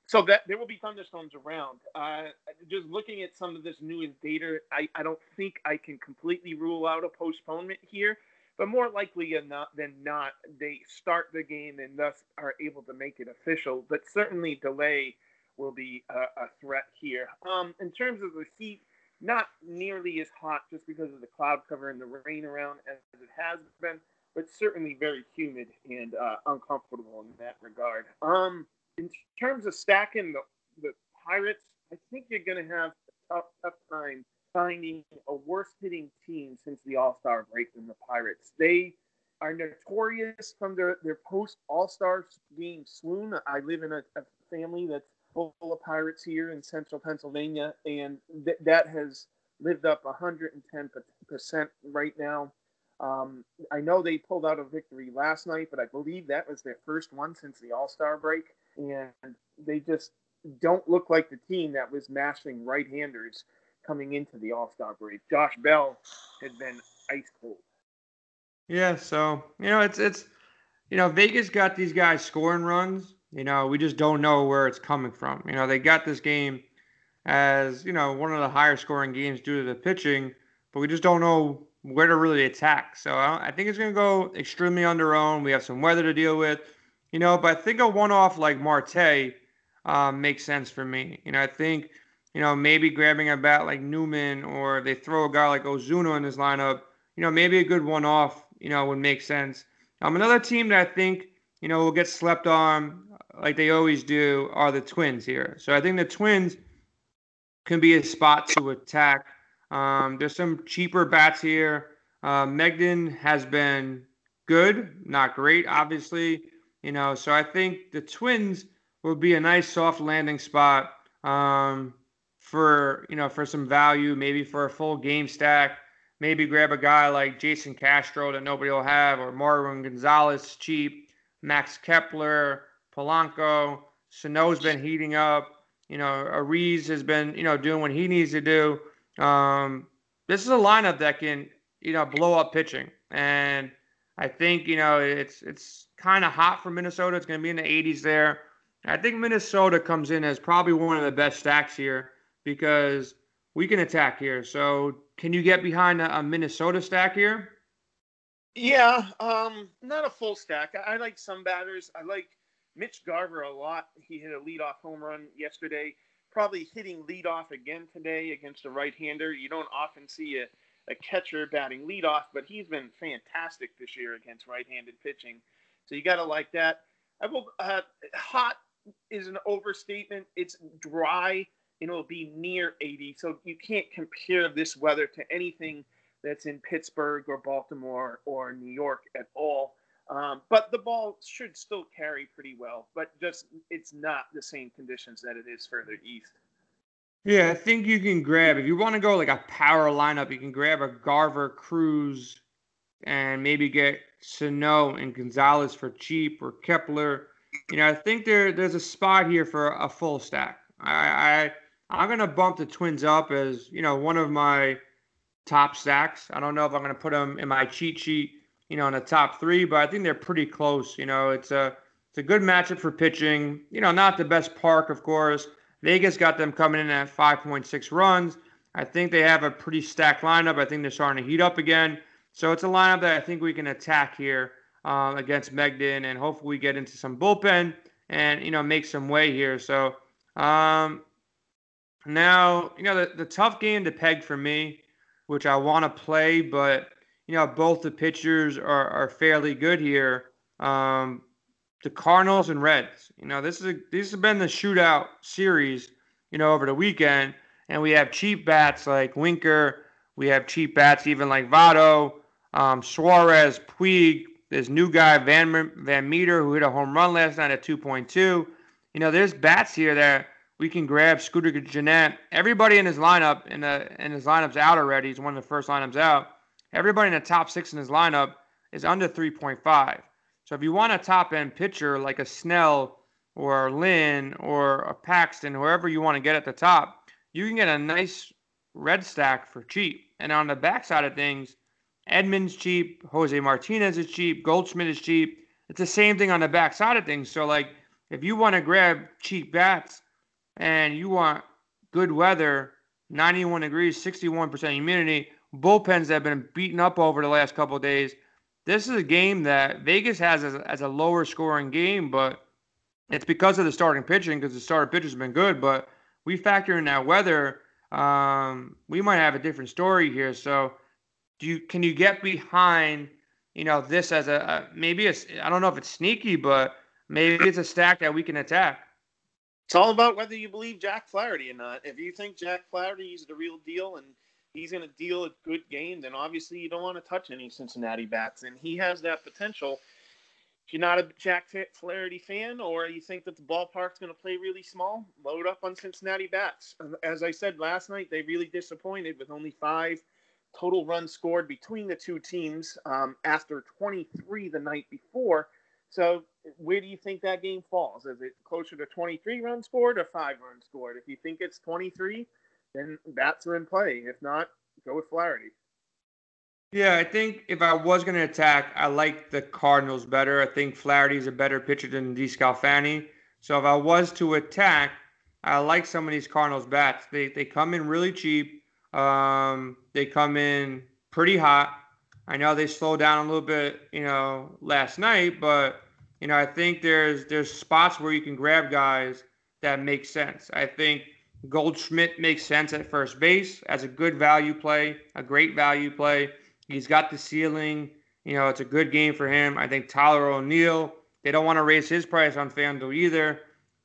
so that there will be thunderstorms around. Uh, just looking at some of this new data, I, I don't think I can completely rule out a postponement here, but more likely than not, they start the game and thus are able to make it official. But certainly delay will be a, a threat here. Um, in terms of the heat, not nearly as hot just because of the cloud cover and the rain around as it has been but certainly very humid and uh, uncomfortable in that regard. Um, in terms of stacking the, the Pirates, I think you're going to have a tough, tough time finding a worse hitting team since the All Star break than the Pirates. They are notorious from their, their post All Star game swoon. I live in a, a, family that's full of Pirates here in central Pennsylvania, and th- that has lived up 110% right now. Um, I know they pulled out a victory last night, but I believe that was their first one since the All Star break, and they just don't look like the team that was mashing right-handers coming into the All Star break. Josh Bell had been ice cold. Yeah, so you know it's it's you know Vegas got these guys scoring runs. You know we just don't know where it's coming from. You know they got this game as you know one of the higher scoring games due to the pitching, but we just don't know where to really attack. So I, I think it's going to go extremely under own. We have some weather to deal with, you know, but I think a one off like Marte um, makes sense for me. You know, I think you know maybe grabbing a bat like Newman or they throw a guy like Osuna in his lineup. You know, maybe a good one off. You know, would make sense. Um, another team that I think you know will get slept on like they always do are the Twins here. So I think the Twins can be a spot to attack. Um, there's some cheaper bats here. Uh, Mengden has been good, not great, obviously. You know, so I think the Twins will be a nice soft landing spot um, for you know for some value, maybe for a full game stack. Maybe grab a guy like Jason Castro that nobody will have, or Marwin Gonzalez cheap, Max Kepler, Polanco. Sano's been heating up. You know, Arraez has been, you know, doing what he needs to do. Um, this is a lineup that can, you know, blow up pitching. And I think, you know, it's it's kind of hot for Minnesota. It's going to be in the 80s there. I think Minnesota comes in as probably one of the best stacks here because we can attack here. So, can you get behind a, a Minnesota stack here? Yeah, um, not a full stack. I, I like some batters. I like Mitch Garver a lot. He hit a leadoff home run yesterday. Probably hitting leadoff again today against a right-hander. You don't often see a, a catcher batting leadoff, but he's been fantastic this year against right-handed pitching. So you got to like that. I will. Uh, hot is an overstatement. It's dry and it'll be near 80. So you can't compare this weather to anything that's in Pittsburgh or Baltimore or New York at all. Um, but the ball should still carry pretty well, but just it's not the same conditions that it is further east. Yeah, I think you can grab if you want to go like a power lineup, you can grab a Garver, Cruz, and maybe get Sano and Gonzalez for cheap or Kepler. You know, I think there there's a spot here for a full stack. I, I I'm gonna bump the Twins up as you know one of my top stacks. I don't know if I'm gonna put them in my cheat sheet you know, in the top three, but I think they're pretty close. You know, it's a it's a good matchup for pitching. You know, not the best park, of course. Vegas got them coming in at 5.6 runs. I think they have a pretty stacked lineup. I think they're starting to heat up again. So it's a lineup that I think we can attack here uh, against Mengden, and hopefully we get into some bullpen and you know make some way here. So um, now you know the, the tough game to peg for me, which I want to play, but you know, both the pitchers are, are fairly good here. Um, the Cardinals and Reds. You know, this is a, this has been the shootout series. You know, over the weekend, and we have cheap bats like Winker. We have cheap bats even like Votto, um, Suarez, Puig. This new guy Van Van Meter who hit a home run last night at 2.2. You know, there's bats here that we can grab. Scooter Gennett. Everybody in his lineup in the in his lineup's out already. He's one of the first lineups out everybody in the top six in his lineup is under 3.5. So if you want a top end pitcher like a Snell or Lynn or a Paxton, whoever you want to get at the top, you can get a nice red stack for cheap. And on the backside of things, Edman's cheap, Jose Martinez is cheap, Goldschmidt is cheap. It's the same thing on the backside of things. So like if you want to grab cheap bats and you want good weather, 91 degrees, 61% humidity, bullpens that have been beaten up over the last couple days. This is a game that Vegas has as, as a lower scoring game, but it's because of the starting pitching because the starting pitchers been good. But we factor in that weather, um, we might have a different story here. So, do you can you get behind, you know, this as a, a maybe a I don't know if it's sneaky, but maybe it's a stack that we can attack. It's all about whether you believe Jack Flaherty or not. If you think Jack Flaherty is the real deal and he's going to deal a good game, then obviously you don't want to touch any Cincinnati bats. And he has that potential. If you're not a Jack Flaherty fan or you think that the ballpark's going to play really small, load up on Cincinnati bats. As I said last night, they really disappointed with only five total runs scored between the two teams um, after 23 the night before. So, where do you think that game falls? Is it closer to 23 runs scored or five runs scored? If you think it's 23, then bats are in play. If not, go with Flaherty. Yeah, I think if I was going to attack, I like the Cardinals better. I think Flaherty is a better pitcher than DeSclafani. So if I was to attack, I like some of these Cardinals bats. They they come in really cheap. Um, they come in pretty hot. I know they slowed down a little bit, you know, last night, but you know, I think there's there's spots where you can grab guys that make sense. I think Goldschmidt makes sense at first base as a good value play, a great value play. He's got the ceiling. You know, it's a good game for him. I think Tyler O'Neill, they don't want to raise his price on FanDuel either.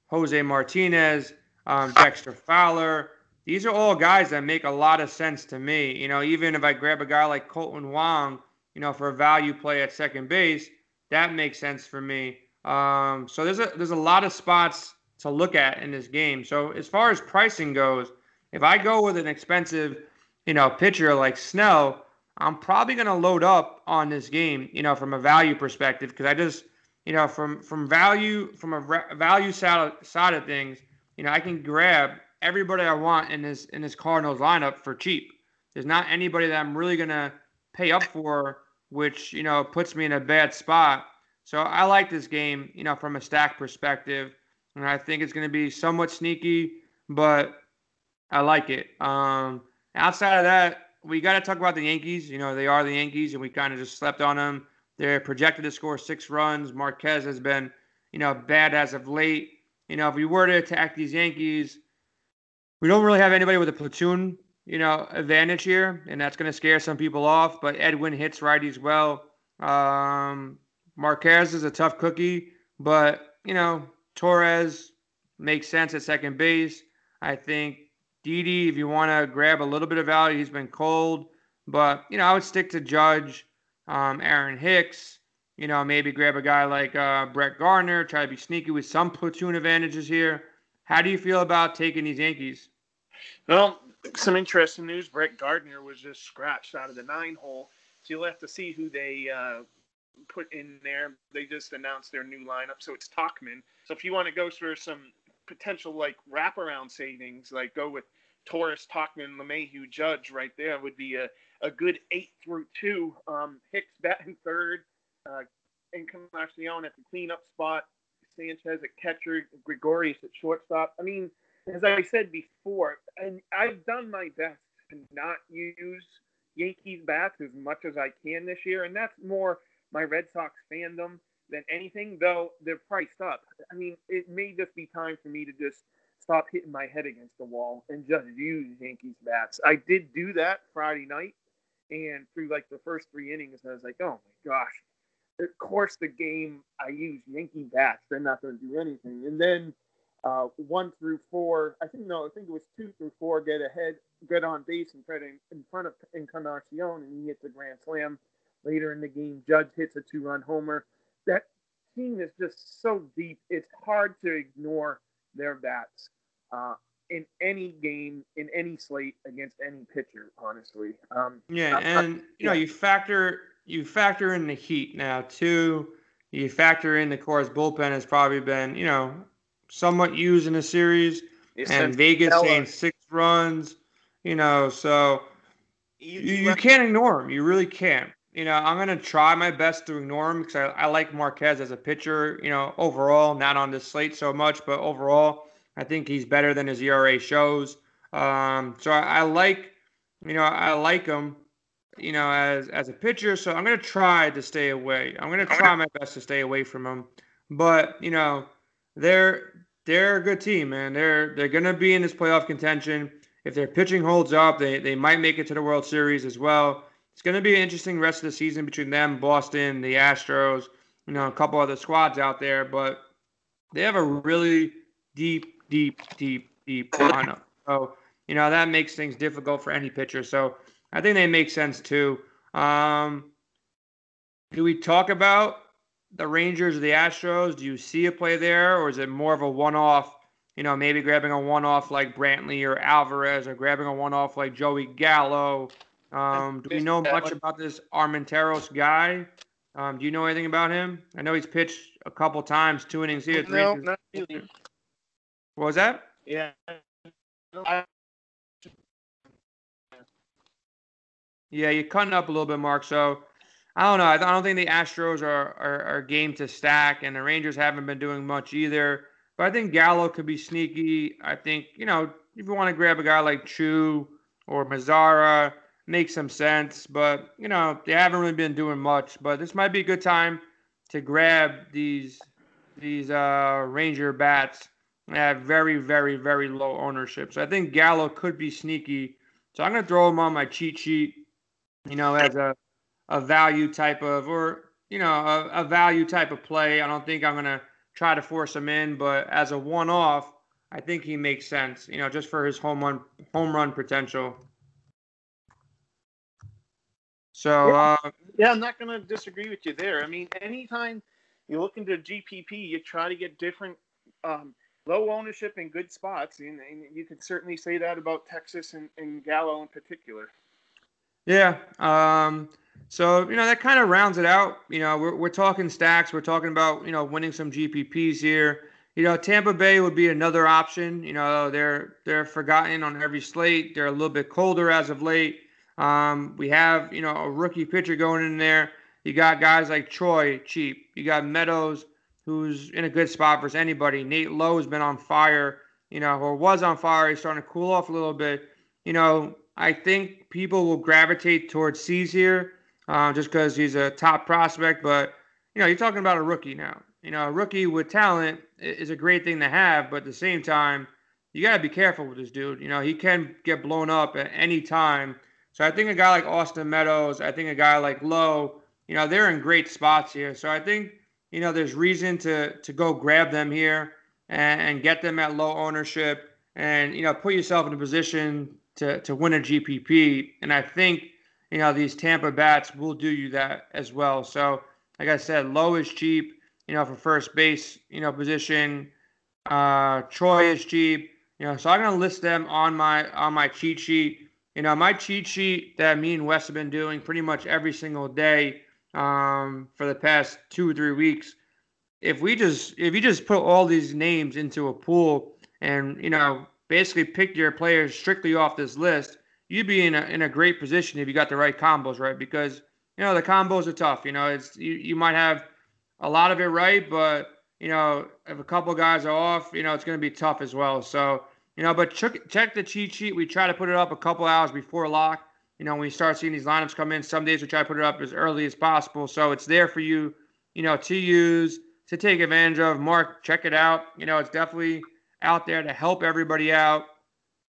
Jose Martinez, um, Dexter Fowler. These are all guys that make a lot of sense to me. You know, even if I grab a guy like Kolten Wong, you know, for a value play at second base, that makes sense for me. Um, so there's a there's a lot of spots to look at in this game. So as far as pricing goes, if I go with an expensive, you know, pitcher like Snell, I'm probably going to load up on this game, you know, from a value perspective because I just, you know, from from value from a value side side of things, you know, I can grab everybody I want in this in this Cardinals lineup for cheap. There's not anybody that I'm really going to pay up for, which you know puts me in a bad spot. So I like this game, you know, from a stack perspective and I think it's going to be somewhat sneaky, but I like it. Um, outside of that, we got to talk about the Yankees. You know, they are the Yankees, and we kind of just slept on them. They're projected to score six runs. Marquez has been, you know, bad as of late. You know, if we were to attack these Yankees, we don't really have anybody with a platoon, you know, advantage here, and that's going to scare some people off. But Edwin hits righties well. Um, Marquez is a tough cookie, but you know, Torres makes sense at second base. I think Didi, if you want to grab a little bit of value, he's been cold. But, you know, I would stick to Judge, um, Aaron Hicks, you know, maybe grab a guy like uh, Brett Gardner, try to be sneaky with some platoon advantages here. How do you feel about taking these Yankees? Well, some interesting news. Brett Gardner was just scratched out of the nine hole. So you'll have to see who they uh, put in there. They just announced their new lineup, so it's Tauchman. So if you want to go for some potential like wraparound savings, like go with Torres, Tauchman, LeMahieu, Judge right there would be a, a good eight through two. Um, Hicks batting third, uh, Encarnacion at the cleanup spot, Sanchez at catcher, Gregorius at shortstop. I mean, as I said before, and I've done my best to not use Yankees bats as much as I can this year, and that's more my Red Sox fandom than anything, though they're priced up. I mean, it may just be time for me to just stop hitting my head against the wall and just use Yankees bats. I did do that Friday night, and through like the first three innings, I was like, oh my gosh. Of course, the game I use Yankee bats. They're not going to do anything. And then uh, one through four, I think no, I think it was two through four, get ahead, get on base and try to in front of Encarnacion, and he hits a grand slam later in the game. Judge hits a two run homer. That team is just so deep. It's hard to ignore their bats uh, in any game, in any slate against any pitcher, honestly. Um, yeah, and you know, you factor you factor in the heat now too. You factor in the Coors bullpen has probably been, you know, somewhat used in the series, and Vegas saying six runs, you know, so you, you, you can't ignore them. You really can't you know, I'm going to try my best to ignore him because I, I like Marquez as a pitcher, you know, overall, not on this slate so much, but overall, I think he's better than his ERA shows. Um, so I, I like, you know, I like him, you know, as as a pitcher. So I'm going to try to stay away. I'm going to try my best to stay away from him. But you know, they're they're a good team, man. They're they're going to be in this playoff contention. If their pitching holds up, they they might make it to the World Series as well it's going to be an interesting rest of the season between them, Boston, the Astros, you know, a couple other squads out there, but they have a really deep, deep, deep, deep lineup. So, you know, that makes things difficult for any pitcher. So I think they make sense too. Um, do we talk about the Rangers or the Astros? Do you see a play there, or is it more of a one off? You know, maybe grabbing a one off like Brantley or Alvarez, or grabbing a one off like Joey Gallo um, do we know much about this Armenteros guy? Um, do you know anything about him? I know he's pitched a couple times, two innings here. Three no, not really. What was that? Yeah. Yeah, you're cutting up a little bit, Mark. So I don't know. I don't think the Astros are, are, are game to stack, and the Rangers haven't been doing much either. But I think Gallo could be sneaky. I think, you know, if you want to grab a guy like Choo or Mazara, makes some sense. But, you know, they haven't really been doing much. But this might be a good time to grab these these uh, Ranger bats at very, very, very low ownership. So I think Gallo could be sneaky. So I'm to throw him on my cheat sheet, you know, as a, a value type of, or, you know, a, a value type of play. I don't think I'm to try to force him in, but as a one off, I think he makes sense, you know, just for his home run home run potential. So yeah, uh, yeah I'm not going to disagree with you there. I mean, anytime you look into GPP, you try to get different um, low ownership in good spots, and, and, you can certainly say that about Texas and, and Gallo in particular. Yeah. Um, so you know that kind of rounds it out. You know, we're we're talking stacks. We're talking about you know winning some GPPs here. You know, Tampa Bay would be another option. You know, they're they're forgotten on every slate. They're a little bit colder as of late. Um, we have you know a rookie pitcher going in there. You got guys like Choi, cheap. You got Meadows who's in a good spot versus anybody. Nate Lowe has been on fire, you know, or was on fire. He's starting to cool off a little bit. You know, I think people will gravitate towards Cease here uh, just because he's a top prospect. But, you know, you're talking about a rookie now. You know, a rookie with talent is a great thing to have, but at the same time, you got to be careful with this dude. You know, he can get blown up at any time. So I think a guy like Austin Meadows, I think a guy like Lowe, you know, they're in great spots here. So I think you know, there's reason to to go grab them here and, and get them at Lowe ownership and you know put yourself in a position to to win a GPP. And I think you know these Tampa bats will do you that as well. So like I said, low is cheap. You know, for first base, you know, position. Uh, Choi is cheap. You know, so I'm gonna list them on my on my cheat sheet. You know, my cheat sheet that me and Wes have been doing pretty much every single day um, for the past two or three weeks. If we just if you just put all these names into a pool and you know basically pick your players strictly off this list, you'd be in a in a great position if you got the right combos right because you know the combos are tough. You know it's you, you might have a lot of it right, but you know if a couple guys are off, you know it's going to be tough as well. So you know, but check check the cheat sheet. We try to put it up a couple hours before lock you know, when you start seeing these lineups come in, some days we try to put it up as early as possible. So it's there for you, you know, to use, to take advantage of. Mark, check it out. You know, it's definitely out there to help everybody out.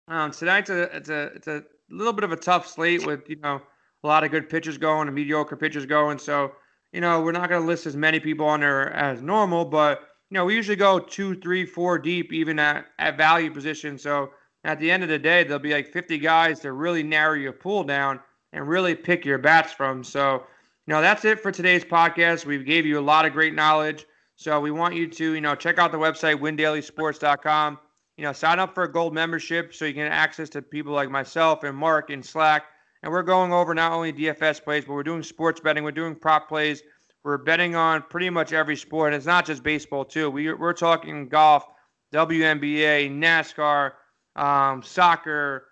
Um, tonight's a it's a it's a little bit of a tough slate with you know a lot of good pitchers going and mediocre pitchers going. So you know we're not going to list as many people on there as normal, but you know we usually go two, three, four deep even at at value position. So at the end of the day, there'll be like 50 guys to really narrow your pool down and really pick your bats from. So, you know, that's it for today's podcast. We gave you a lot of great knowledge. So we want you to, you know, check out the website, windailysports.com. You know, sign up for a gold membership so you can access to people like myself and Mark in Slack. And we're going over not only DFS plays, but we're doing sports betting. We're doing prop plays. We're betting on pretty much every sport. And it's not just baseball, too. We, we're talking golf, WNBA, NASCAR, um, soccer,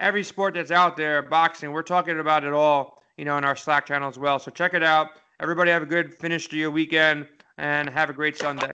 every sport that's out there, boxing. We're talking about it all, you know, in our Slack channel as well. So check it out. Everybody have a good finish to your weekend and have a great Sunday.